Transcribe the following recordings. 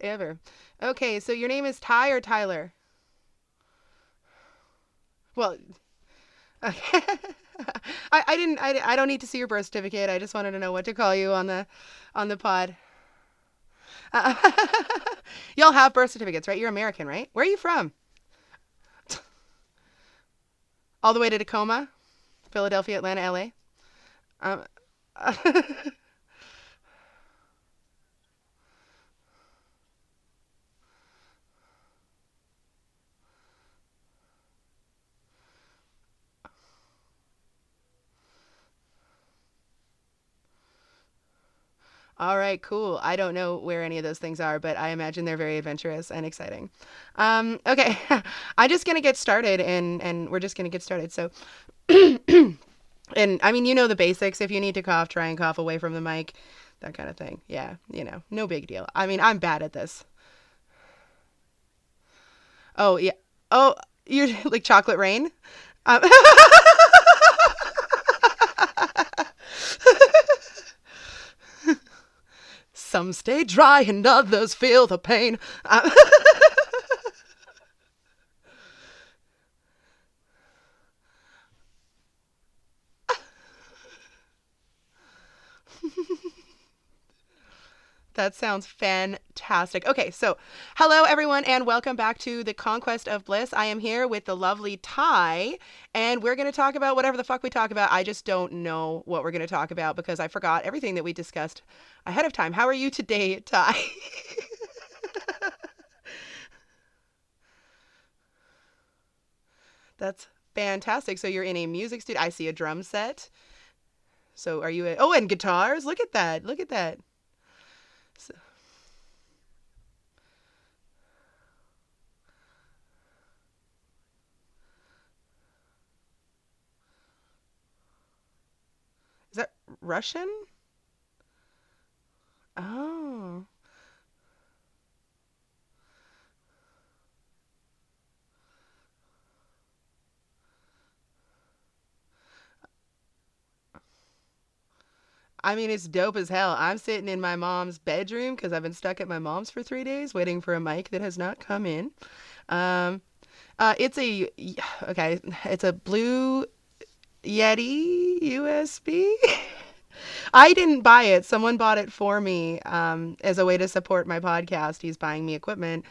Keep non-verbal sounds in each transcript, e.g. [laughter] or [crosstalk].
Whatever. Okay, so your name is Ty or Tyler? Well, okay. [laughs] I, I didn't I, I don't need to see your birth certificate. I just wanted to know what to call you on the on the pod. Uh, [laughs] y'all have birth certificates, right? You're American, right? Where are you from? All the way to Tacoma, Philadelphia, Atlanta, LA. Um, [laughs] All right, cool. I don't know where any of those things are, but I imagine they're very adventurous and exciting. Um, okay, [laughs] I'm just gonna get started, and and we're just gonna get started. So, [clears throat] and I mean, you know the basics. If you need to cough, try and cough away from the mic, that kind of thing. Yeah, you know, no big deal. I mean, I'm bad at this. Oh yeah. Oh, you're [laughs] like chocolate rain. Um, [laughs] Some stay dry and others feel the pain. Uh, [laughs] That sounds fantastic. Okay, so hello everyone, and welcome back to the Conquest of Bliss. I am here with the lovely Ty, and we're going to talk about whatever the fuck we talk about. I just don't know what we're going to talk about because I forgot everything that we discussed ahead of time. How are you today, Ty? [laughs] That's fantastic. So you're in a music studio. I see a drum set. So are you? A, oh, and guitars. Look at that. Look at that. So. Is that Russian? Oh. I mean, it's dope as hell. I'm sitting in my mom's bedroom because I've been stuck at my mom's for three days waiting for a mic that has not come in. Um, uh, it's a [sighs] okay. [sighs] It's a blue Yeti USB. [laughs] I didn't buy it. Someone bought it for me um, as a way to support my podcast. He's buying me equipment,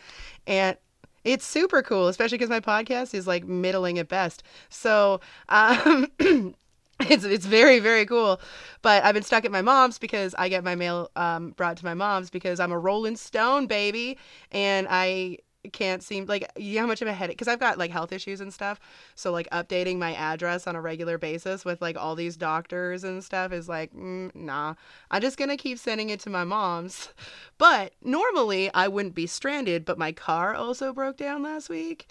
and it's super cool, especially because my podcast is like middling at best. So. Um, [clears throat] [laughs] it's it's very very cool but i've been stuck at my mom's because i get my mail um, brought to my mom's because i'm a rolling stone baby and i can't seem like you know how much of a headache because I've got like health issues and stuff. So like updating my address on a regular basis with like all these doctors and stuff is like mm, nah. I'm just gonna keep sending it to my mom's. [laughs] But normally I wouldn't be stranded, but my car also broke down last week,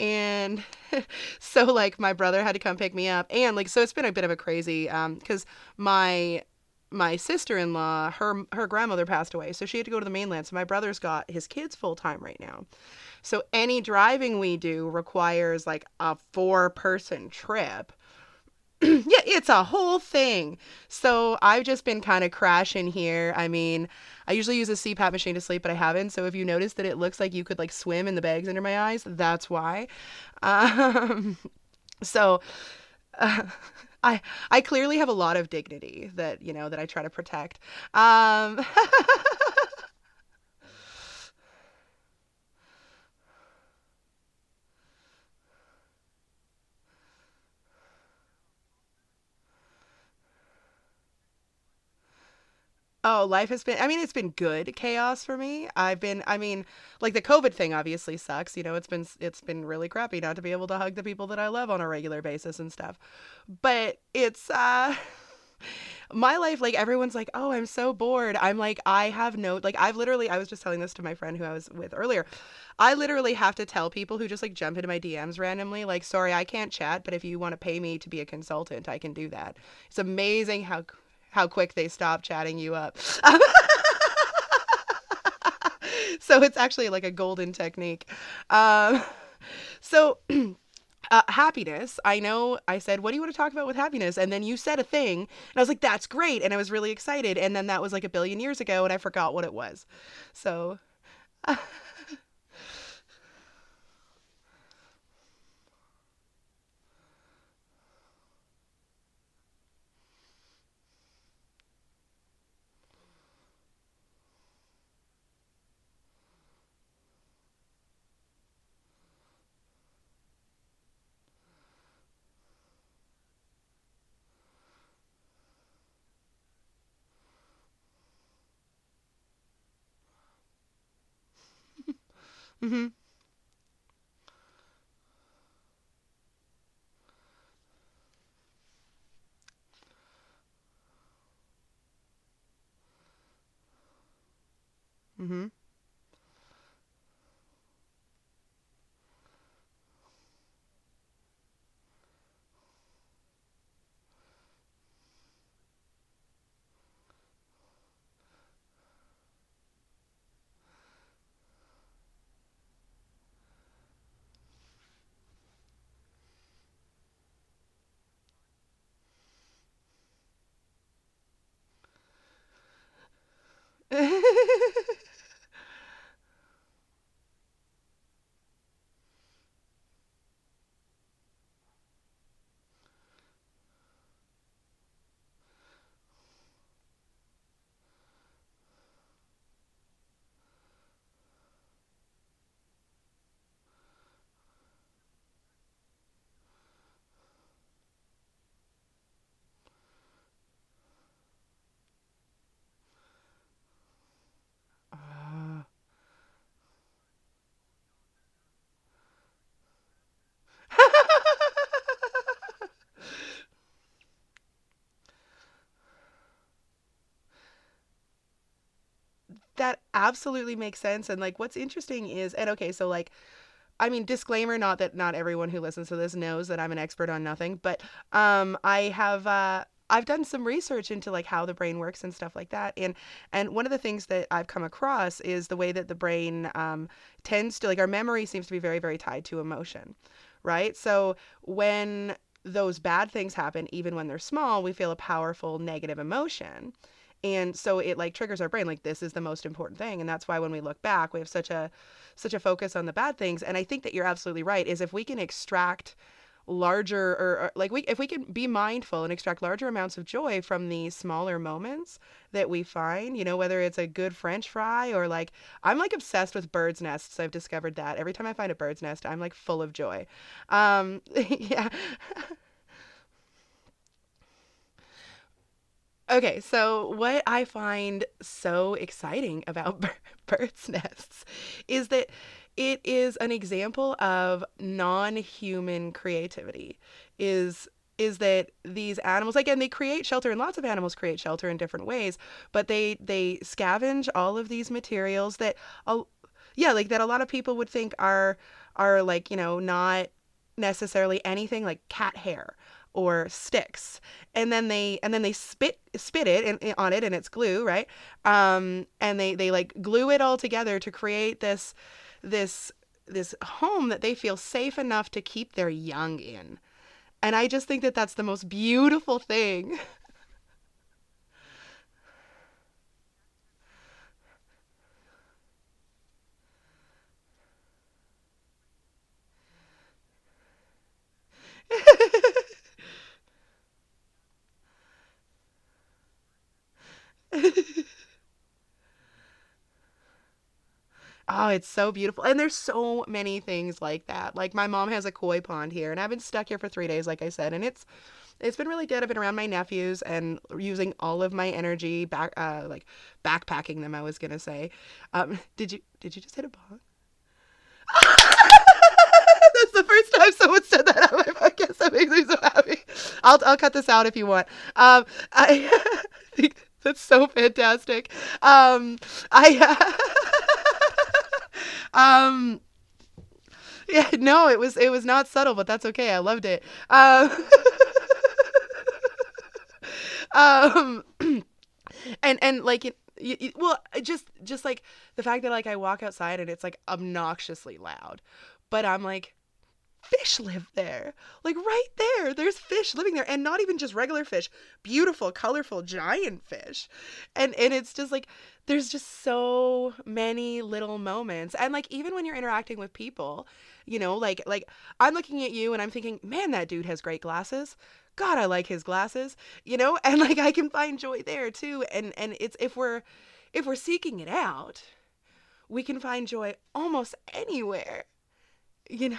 and [laughs] so like my brother had to come pick me up and like so it's been a bit of a crazy um because my my sister-in-law her her grandmother passed away so she had to go to the mainland so my brother's got his kids full time right now. So any driving we do requires like a four person trip [clears throat] yeah, it's a whole thing. So I've just been kind of crashing here. I mean, I usually use a CPAP machine to sleep, but I haven't. So if you notice that it looks like you could like swim in the bags under my eyes, that's why. [laughs] Um, so. Uh, [laughs] I I clearly have a lot of dignity that you know that I try to protect. Um, [laughs] Oh, life has been, I mean, it's been good chaos for me. I've been, I mean, like the COVID thing obviously sucks. You know, it's been, it's been really crappy not to be able to hug the people that I love on a regular basis and stuff. But it's, uh, [laughs] my life, like everyone's like, oh, I'm so bored. I'm like, I have no, like, I've literally, I was just telling this to my friend who I was with earlier. I literally have to tell people who just like jump into my DMs randomly, like, sorry, I can't chat, but if you want to pay me to be a consultant, I can do that. It's amazing how how quick they stop chatting you up. [laughs] so it's actually like a golden technique. Um, so. [clears throat] Uh, happiness. I know I said, What do you want to talk about with happiness? And then you said a thing, and I was like, That's great. And I was really excited. And then that was like a billion years ago, and I forgot what it was. So mhm. [laughs] Mhm. Ah. That [laughs] absolutely makes sense and like what's interesting is and okay so like I mean, disclaimer, not that not everyone who listens to this knows that I'm an expert on nothing, but um, I have uh, I've done some research into like how the brain works and stuff like that, and and one of the things that I've come across is the way that the brain um, tends to like our memory seems to be very very tied to emotion, right? So when those bad things happen, even when they're small, we feel a powerful negative emotion. And so it like triggers our brain like this is the most important thing and that's why when we look back we have such a such a focus on the bad things. And I think that you're absolutely right is if we can extract larger or, or like we if we can be mindful and extract larger amounts of joy from these smaller moments that we find you know whether it's a good french fry or like i'm like obsessed with birds nests. I've discovered that. Every time i find a bird's nest i'm like full of joy. Um [laughs] yeah [laughs] Okay, so what I find so exciting about [laughs] birds' nests is that it is an example of non-human creativity. Is is that these animals again they create shelter and lots of animals create shelter in different ways, but they they scavenge all of these materials that a- yeah, like that a lot of people would think are are like, you know, not necessarily anything like cat hair or sticks. And then they and then they spit spit it in, on it and it's glue right? Um and they they like glue it all together to create this this this home that they feel safe enough to keep their young in. And i just think that that's the most beautiful thing [laughs] [laughs] [laughs] Oh, it's so beautiful. And there's so many things like that. Like my mom has a koi pond here and I've been stuck here for 3 days like I said and it's it's been really good. I've been around my nephews and using all of my energy back uh like backpacking them I was going to say. Um [laughs] did you did you just hit a bong? [laughs] That's the first time someone said that on my podcast. That makes me so happy. I'll I'll cut this out if you want. Um I think [laughs] that's so fantastic. Um I [laughs] um Yeah, no, it was it was not subtle, but that's okay. I loved it. Um, [laughs] um [clears throat] and and like it, well, just just like the fact that like I walk outside and it's like obnoxiously loud, but I'm like fish live there. Like right there, there's fish living there and not even just regular fish, beautiful, colorful, giant fish. And and it's just like there's just so many little moments. And like even when you're interacting with people you know like like i'm looking at you and i'm thinking man that dude has great glasses. God i like his glasses you know? [laughs] And like i can find joy there too. And and it's if we're if we're seeking it out we can find joy almost anywhere you know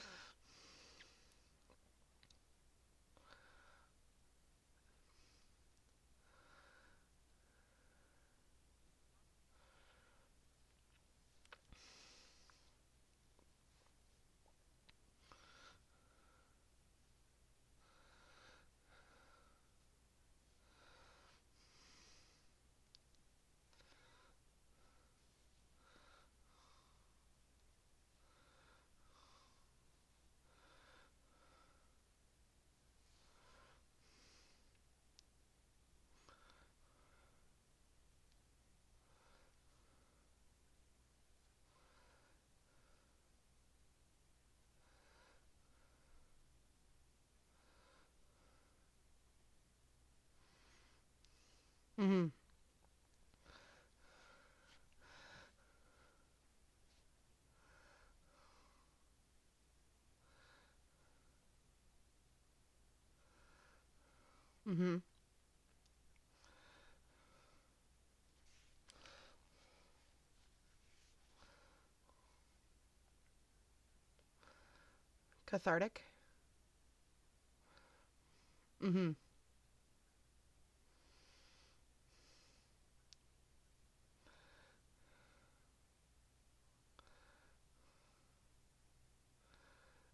mhm mhm cathartic. Mhm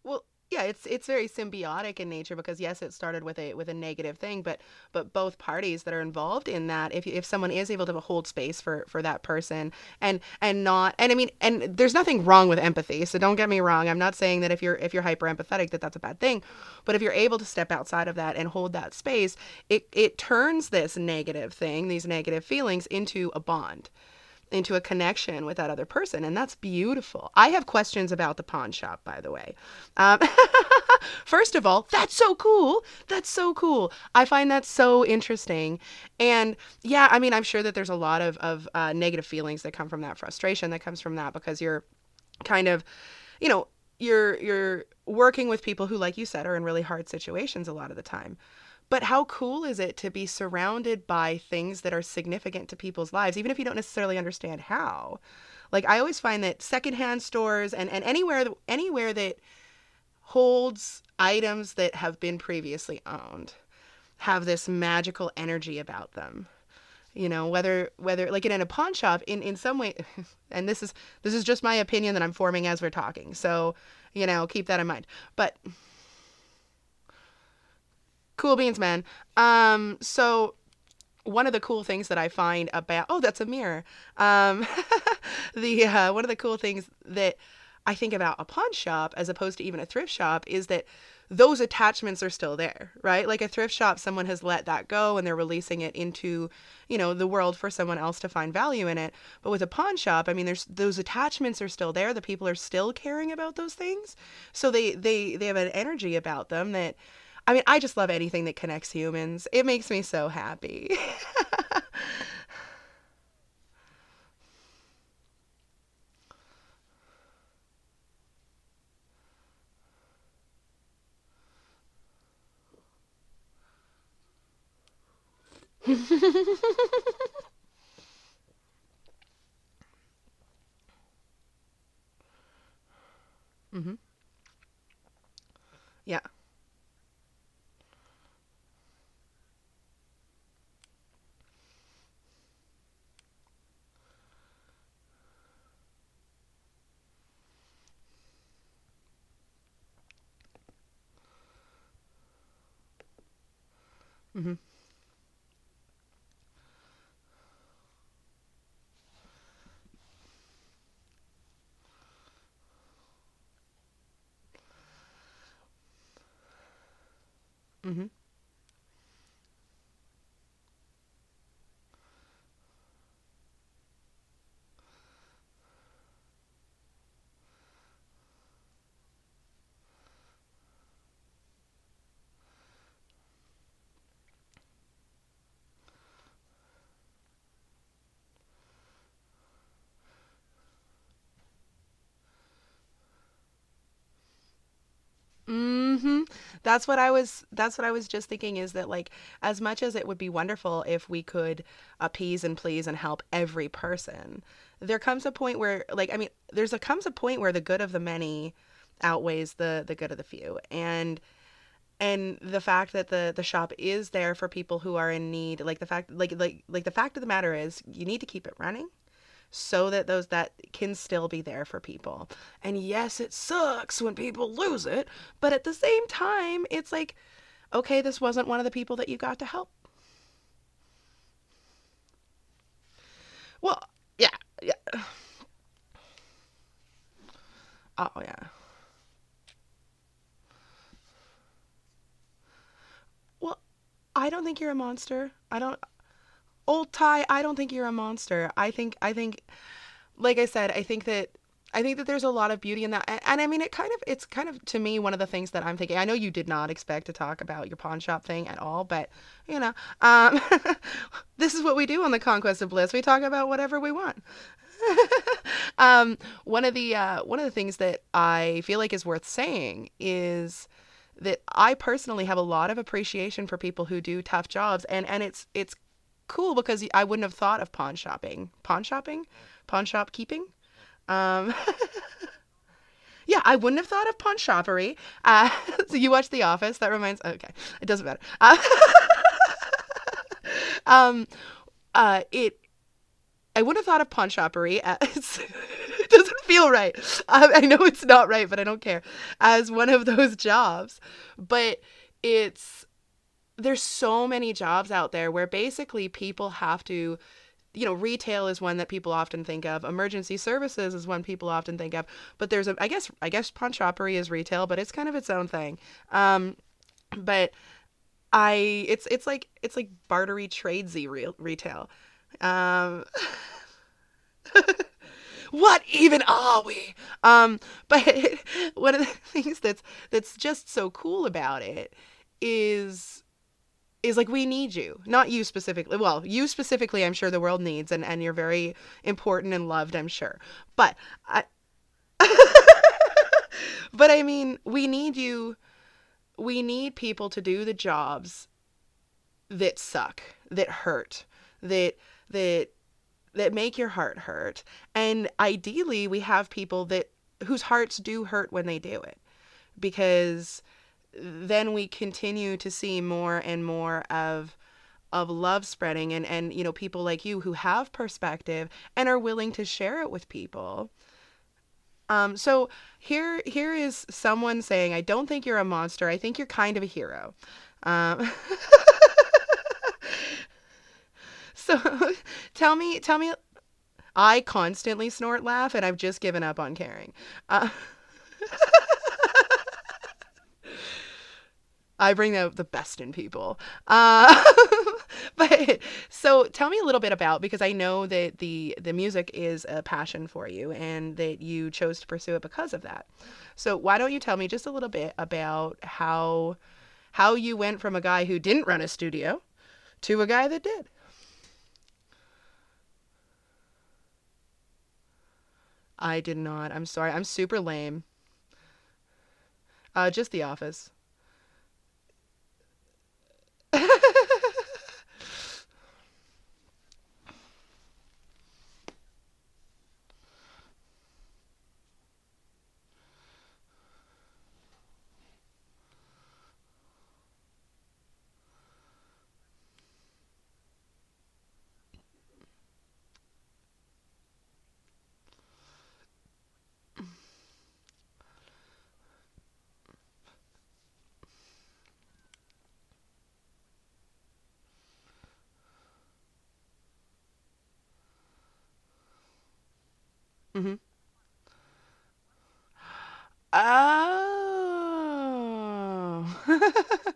Well, yeah, it's it's very symbiotic in nature because yes, it started with a with a negative thing, but but both parties that are involved in that, if if someone is able to hold space for for that person and and not and I mean and there's nothing wrong with empathy, so don't get me wrong. I'm not saying that if you're if you're hyper empathetic that that's a bad thing, but if you're able to step outside of that and hold that space, it it turns this negative thing, these negative feelings into a bond into a connection with that other person and that's beautiful. I have questions about the pawn shop by the way. Um, [laughs] first of all that's so cool. That's so cool. I find that so interesting. And yeah i mean i'm sure that there's a lot of, of uh, negative feelings that come from that frustration that comes from that because you're kind of you know you're you're working with people who like you said are in really hard situations a lot of the time but how cool is it to be surrounded by things that are significant to people's lives, even if you don't necessarily understand how? Like I always find that secondhand stores and, and anywhere anywhere that holds items that have been previously owned have this magical energy about them you know whether whether like in a pawn shop in in some way [laughs] and this is this is just my opinion that i'm forming as we're talking so you know keep that in mind but Cool beans, man. Um, so one of the cool things that I find about oh, that's a mirror. Um, [laughs] the uh, one of the cool things that I think about a pawn shop as opposed to even a thrift shop is that those attachments are still there, right? Like a thrift shop, someone has let that go and they're releasing it into, you know, the world for someone else to find value in it. But with a pawn shop, I mean, there's those attachments are still there. The people are still caring about those things, so they they they have an energy about them that I mean, I just love anything that connects humans. It makes me so happy. [laughs] mhm. Yeah. Mhm. That's what I was that's what I was just thinking is that like as much as it would be wonderful if we could appease and please and help every person, there comes a point where like I mean, there's a comes a point where the good of the many outweighs the the good of the few. And and the fact that the the shop is there for people who are in need like the fact like like like the fact of the matter is you need to keep it running so that those that can still be there for people. And yes it sucks when people lose it but at the same time it's like okay this wasn't one of the people that you got to help. Well yeah yeah. [sighs] Oh yeah. Well i don't think you're a monster. I don't old Ty, I don't think you're a monster. I think I think like I said, I think that I think that there's a lot of beauty in that. And, and, I mean it kind of it's kind of to me one of the things that I'm thinking. I know you did not expect to talk about your pawn shop thing at all, but you know, um, [laughs] this is what we do on the Conquest of Bliss. We talk about whatever we want. [laughs] um, one of the uh, one of the things that I feel like is worth saying is that I personally have a lot of appreciation for people who do tough jobs and and it's it's cool because I wouldn't have thought of pawn shopping. Pawn shopping? Pawn shop keeping? Um, [laughs] yeah, I wouldn't have thought of pawn shoppery. Uh, [laughs] so you watch The Office. That reminds. Okay, it doesn't matter. Uh, [laughs] um, uh, it. I wouldn't have thought of pawn shoppery. As, it doesn't feel right. I, I know it's not right, but I don't care. As one of those jobs, but it's there's so many jobs out there where basically people have to you know retail is one that people often think of emergency services is one people often think of but there's a i guess i guess pawn shoppery is retail but it's kind of its own thing. Um but i it's it's like it's like bartery tradesy real retail. Um [laughs] what even are we? Um but [laughs] one of the things that's that's just so cool about it is is like we need you. Not you specifically well you specifically i'm sure the world needs and and you're very important and loved i'm sure. But i [laughs] but i mean we need you we need people to do the jobs that suck that hurt that that that make your heart hurt. And ideally we have people that whose hearts do hurt when they do it. Because then we continue to see more and more of of love spreading and and you know people like you who have perspective and are willing to share it with people. Um so here here is someone saying i don't think you're a monster. I think you're kind of a hero. Um [laughs] so tell me tell me i constantly snort laugh and i've just given up on caring. Uh, [laughs] I bring out the best in people. Uh, [laughs] but so tell me a little bit about because I know that the the music is a passion for you and that you chose to pursue it because of that. So why don't you tell me just a little bit about how how you went from a guy who didn't run a studio to a guy that did? I did not. I'm sorry. I'm super lame. Uh, just The Office. Mm-hmm. Oh. [laughs]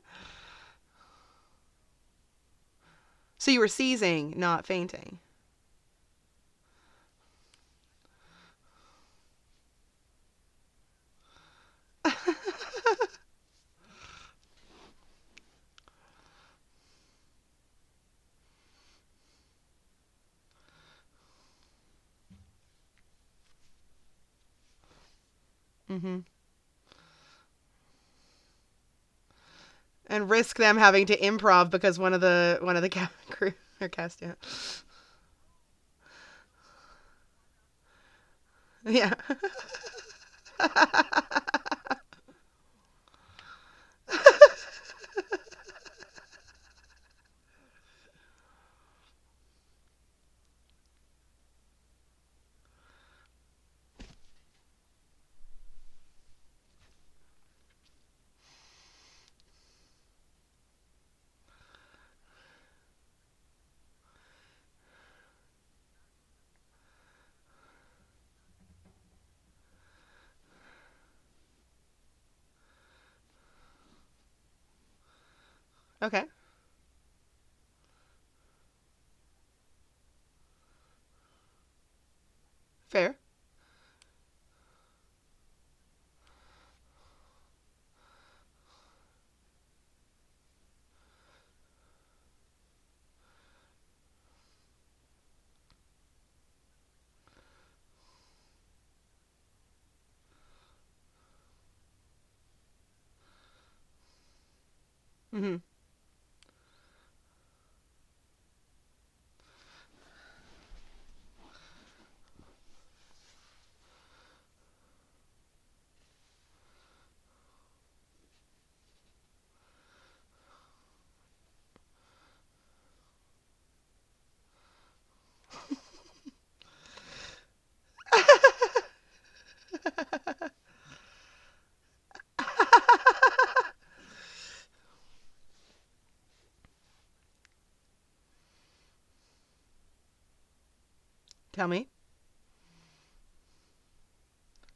so you were seizing, not fainting. Mm-hmm. and risk them having to improv because one of the one of the [laughs] ca- crew or cast yeah [laughs] yeah [laughs] okay. Fair. Mm-hmm tell me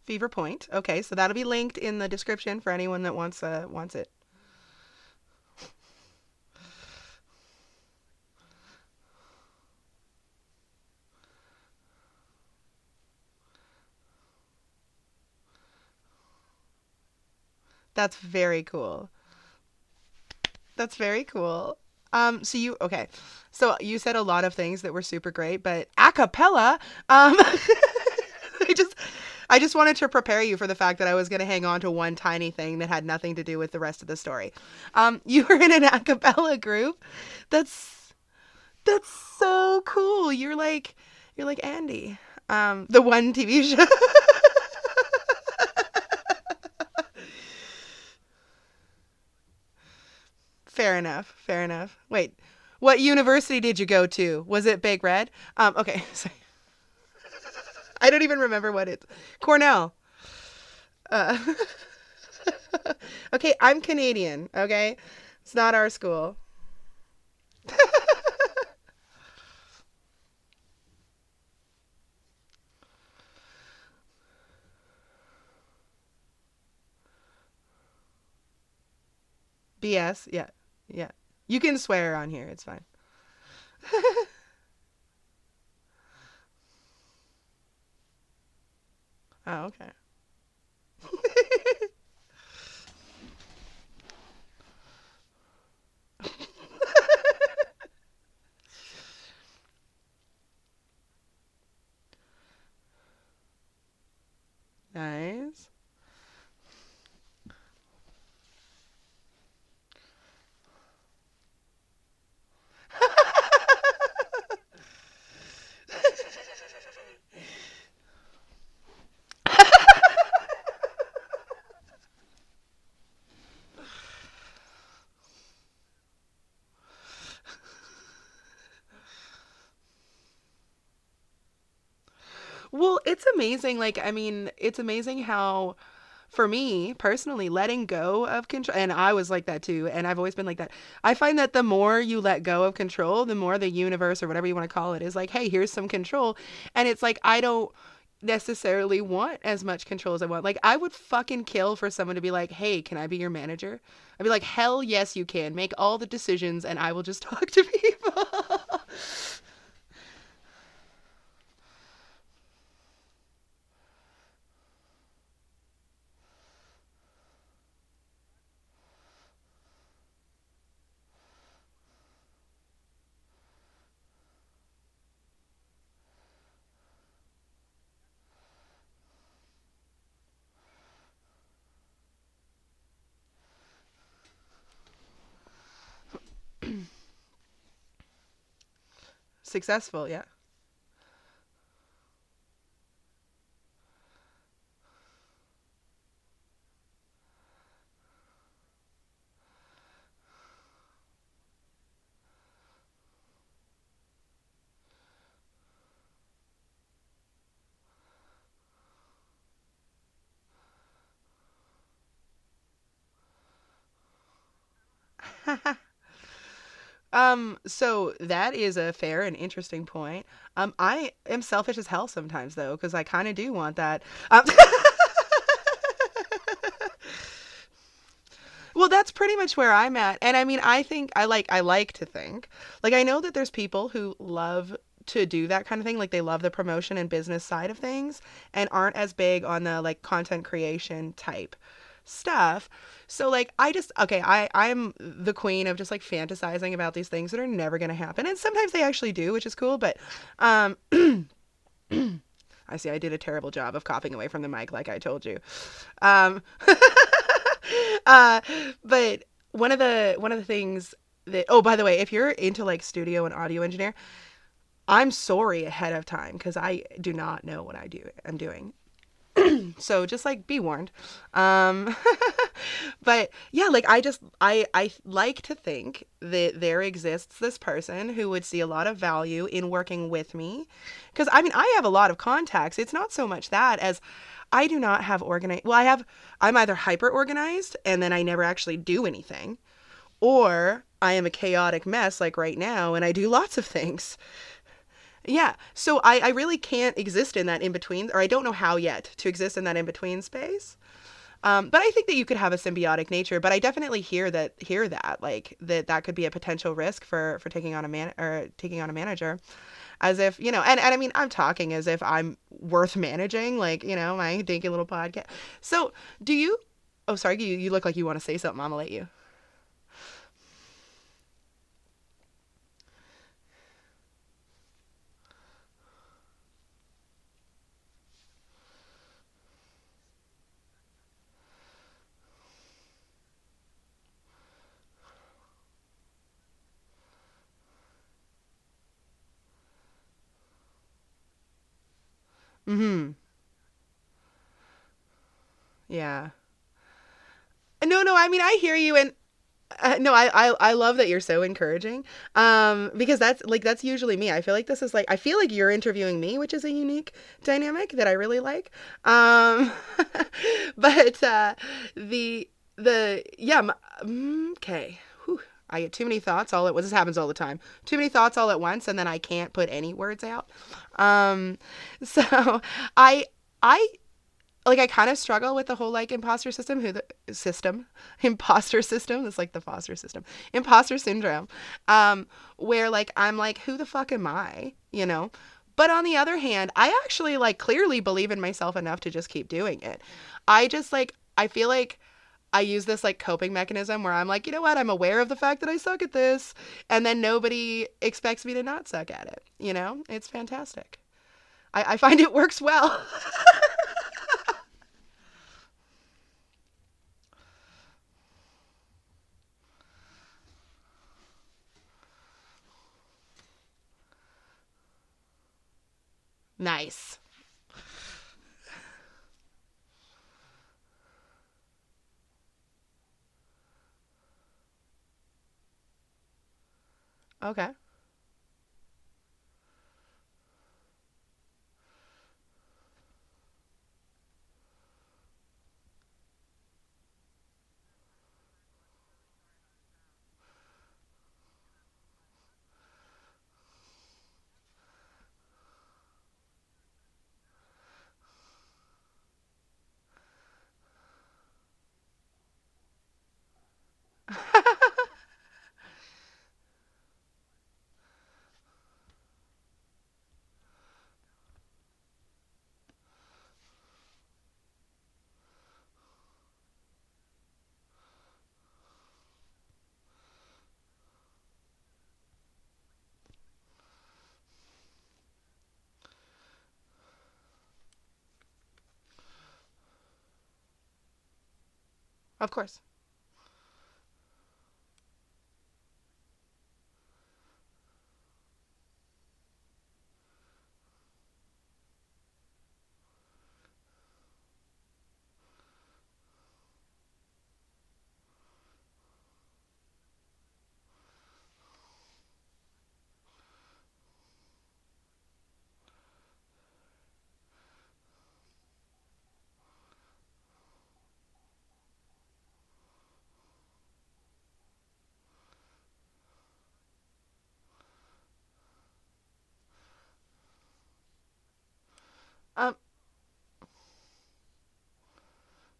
Fever Point. Okay, so that'll be linked in the description for anyone that wants uh, wants it. That's very cool. That's very cool. Um, so you okay? So you said a lot of things that were super great, but a cappella. Um, [laughs] I just I just wanted to prepare you for the fact that I was going to hang on to one tiny thing that had nothing to do with the rest of the story. Um, you were in an a cappella group. That's that's so cool. You're like you're like Andy, um, the one TV show. [laughs] fair enough. Fair enough. Wait, what university did you go to? Was it Big Red? Um, okay, [laughs] sorry. I don't even remember what it's. Cornell. Uh, [laughs] okay, I'm Canadian. Okay, it's not our school. [laughs] BS. Yeah, yeah. You can swear on here. It's fine. [laughs] oh, okay. nice. Well, it's amazing. Like, I mean, it's amazing how, for me personally, letting go of control, and I was like that too, and I've always been like that. I find that the more you let go of control, the more the universe or whatever you want to call it is like, hey, here's some control. And it's like, I don't necessarily want as much control as I want. Like, I would fucking kill for someone to be like, hey, can I be your manager? I'd be like, hell yes, you can. Make all the decisions, and I will just [laughs] talk to people. Successful. Yeah. [laughs] Um, so that is a fair and interesting point. Um, I am selfish as hell sometimes though, because I kind of do want that. Um, [laughs] well, that's pretty much where I'm at, and I mean, I think I like I like to think like I know that there's people who love to do that kind of thing, like they love the promotion and business side of things, and aren't as big on the like content creation type stuff. So like I just okay, I I'm the queen of just like fantasizing about these things that are never going to happen. And sometimes they actually do, which is cool, but um [clears throat] I see I did a terrible job of coughing away from the mic like I told you. Um [laughs] uh but one of the one of the things that oh by the way, if you're into like studio and audio engineer, I'm sorry ahead of time because I do not know what I do I'm doing. [clears throat] so just like be warned. Um [laughs] but yeah like i just i i like to think that there exists this person who would see a lot of value in working with me. Because i mean i have a lot of contacts. It's not so much that as i do not have organized well i have i'm either hyper organized and then i never actually do anything or i am a chaotic mess like right now and i do lots of things yeah. So I, I really can't exist in that in between, or I don't know how yet to exist in that in between space. Um, but I think that you could have a symbiotic nature. But I definitely hear that hear that like that that could be a potential risk for for taking on a man or taking on a manager, as if you know. And and I mean I'm talking as if I'm worth managing, like you know my dinky little podcast. So do you? Oh, sorry. You you look like you want to say something. I'm gonna let you. Mm-hmm. Yeah. No, no. I mean, I hear you, and uh, no, I, I I love that you're so encouraging. Um, because that's like that's usually me. I feel like this is like I feel like you're interviewing me, which is a unique dynamic that I really like. Um, [laughs] but uh, the the yeah. mm, Okay. I get too many thoughts all at once. This happens all the time. Too many thoughts all at once, and then I can't put any words out. Um, [laughs] so I I like I kind of struggle with the whole like imposter system, who the system, [laughs] imposter system. It's like the foster system, imposter syndrome, um, where like I'm like, who the fuck am I? You know. But on the other hand, I actually like clearly believe in myself enough to just keep doing it. I just like I feel like I use this like coping mechanism where I'm like, you know what? I'm aware of the fact that I suck at this, and then nobody expects me to not suck at it. You know, it's fantastic. I, I find it works well. [laughs] nice. Okay. Of course. Um.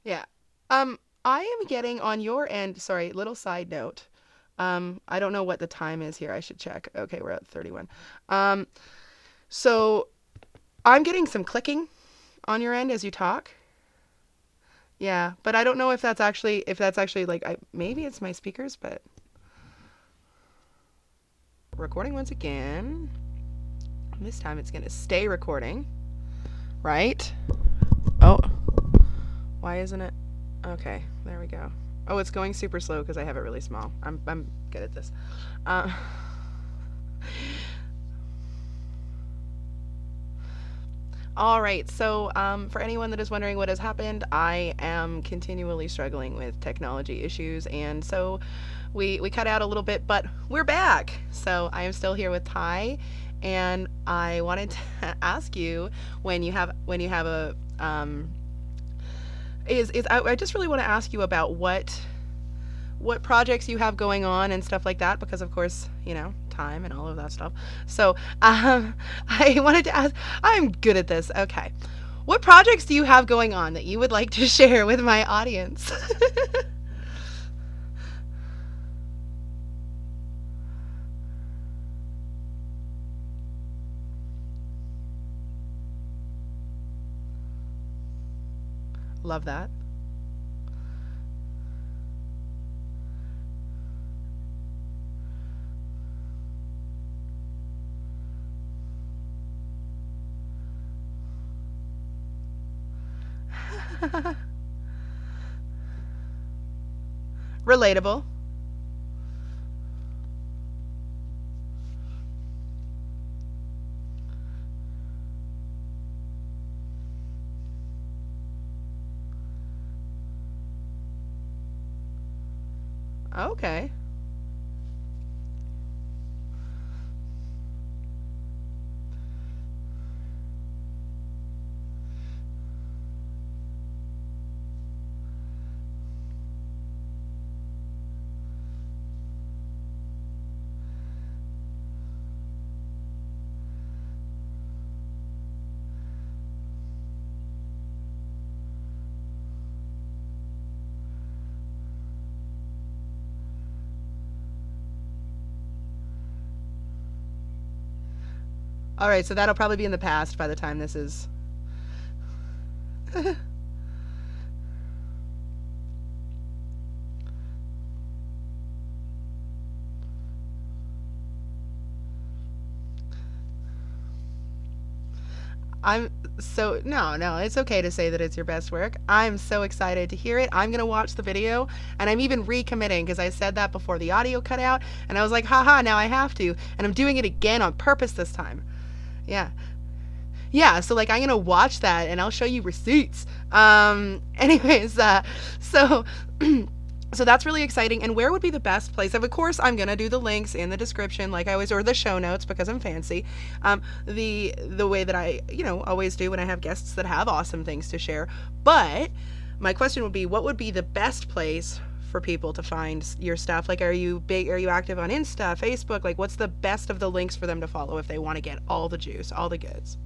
Yeah. Um. I am getting on your end. Sorry, little side note. Um. I don't know what the time is here. I should check. Okay, we're at 31. Um. So, I'm getting some clicking on your end as you talk. Yeah, but I don't know if that's actually if that's actually like I maybe it's my speakers, but recording once again. This time it's going to stay recording. Right? Oh. Why isn't it? Okay, there we go. Oh, it's going super slow because I have it really small. I'm I'm good at this. Uh [laughs] All right, so um, for anyone that is wondering what has happened, I am continually struggling with technology issues, and so we we cut out a little bit, but we're back. So I am still here with Ty, and I wanted to [laughs] ask you when you have when you have a um, is is I, I just really want to ask you about what what projects you have going on and stuff like that because of course you know time and all of that stuff. So [laughs] um, I wanted to ask, I'm good at this. Okay. What projects do you have going on that you would like to [laughs] share with my audience? Love that. [laughs] Relatable. Okay. All right, so that'll probably be in the past by the time this is. [laughs] I'm so no, no, it's okay to say that it's your best work. I'm so excited to hear it. I'm gonna watch the video, and I'm even recommitting because I said that before the audio cut out, and I was like, haha, now I have to, and I'm doing it again on purpose this time. Yeah. Yeah, so like I'm gonna watch that and I'll show you receipts. Um, [laughs] anyways, uh, so [clears throat] so that's really exciting. And where would be the best place? Of course, I'm gonna do the links in the description, like I always, or the show notes because I'm fancy. Um, the the way that I you know always do when I have guests that have awesome things to share. But my question would be, what would be the best place for people to find your stuff? Like, are you big? Are you active on Insta, Facebook? Like, what's the best of the links for them to follow if they want to get all the juice, all the goods?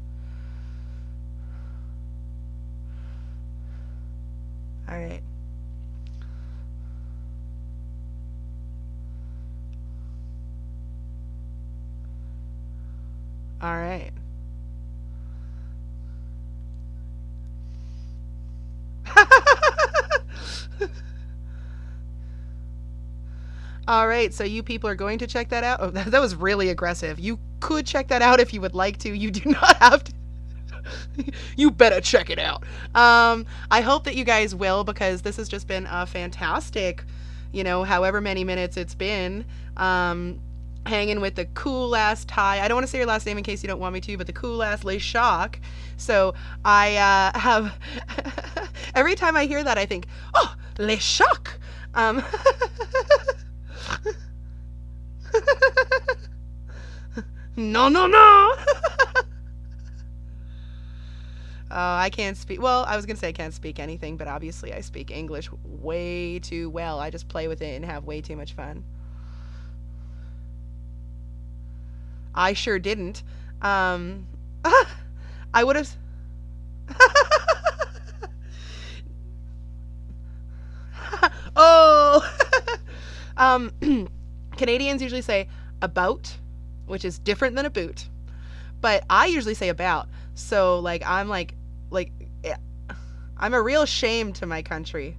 All right. All right. [laughs] All right, so you people are going to check that out. Oh, [laughs] that, that was really aggressive. You could check that out if you would like to. You do [laughs] not have to. [laughs] you better check it out. Um, I hope that you guys will because this has just been a fantastic, you know, however many minutes it's been. Um, hanging with the cool ass Ty. I don't want to say your last name in case you don't want me to, but the cool ass Leyshock. So I uh, have every time I hear that, I think, oh, Le Shock. Um, [laughs] no, no, no. [laughs] Oh, I can't speak. Well, I was going to say I can't speak anything, but obviously I speak English way too well. I just play with it and have way too much fun. I sure didn't. Um, [laughs] I would have. oh. um, [clears throat] Canadians usually say about, which is different than a boot. But I usually say about. So like I'm like like eh, I'm a real shame to my country.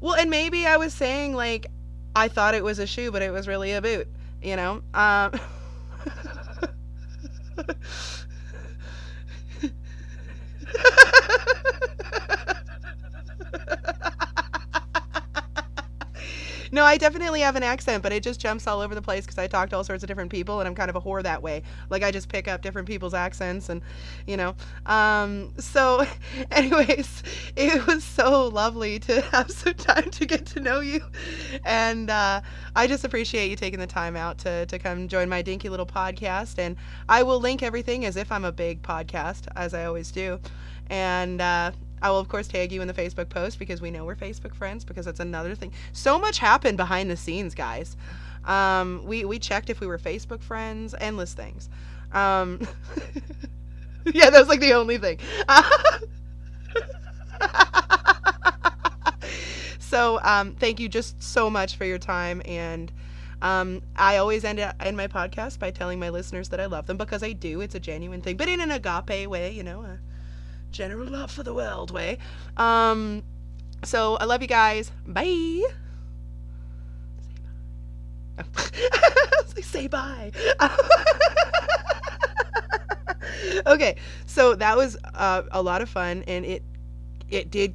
Well, and maybe I was saying like I thought it was a shoe, but it was really a boot, you know? Um [laughs] [laughs] No, I definitely have an accent, but it just jumps all over the place because I talk to all sorts of different people, and I'm kind of a whore that way. Like I just pick up different people's accents, and you know. Um, so, [laughs] anyways, it was so lovely to [laughs] have some time to get to know you, and uh, I just appreciate you taking the time out to to come join my dinky little podcast. And I will link everything as if I'm a big podcast, as I always do. And uh, I will, of course, tag you in the Facebook post because we know we're Facebook friends because that's another thing. So much happened behind the scenes, guys. Um, we, we checked if we were Facebook friends, endless things. Um, [laughs] yeah, that was like the only thing. [laughs] so um, thank you just so much for your time. And um, I always end, end my podcast by telling my listeners that I love them because I do. It's a genuine thing, but in an agape way, you know. Uh, general love for the world way. Um, so I love you guys. Bye. Say bye. [laughs] say bye. [laughs] okay, so that was uh, a lot of fun, and it it did